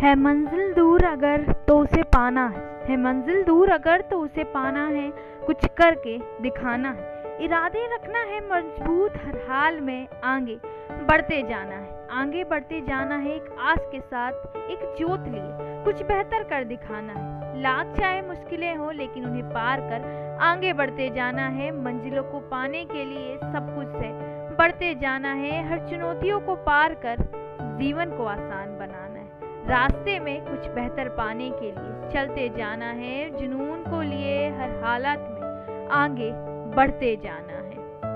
है मंजिल दूर अगर तो उसे पाना है। है मंजिल दूर अगर तो उसे पाना है, कुछ करके दिखाना है। इरादे रखना है मज़बूत हर हाल में आगे बढ़ते जाना है। आगे बढ़ते जाना है एक आस के साथ, एक जोत लिए, कुछ बेहतर कर दिखाना है। लाख चाहे मुश्किलें हो, लेकिन उन्हें पार कर आगे बढ़ते जाना है। मंजिलों को पाने के लिए सब कुछ है। बढ़ते जाना है, हर चुनौतियों को पार कर, जीवन को आसान बनाना रास्ते में कुछ बेहतर पाने के लिए चलते जाना है जुनून को लिए हर हालत में आगे बढ़ते जाना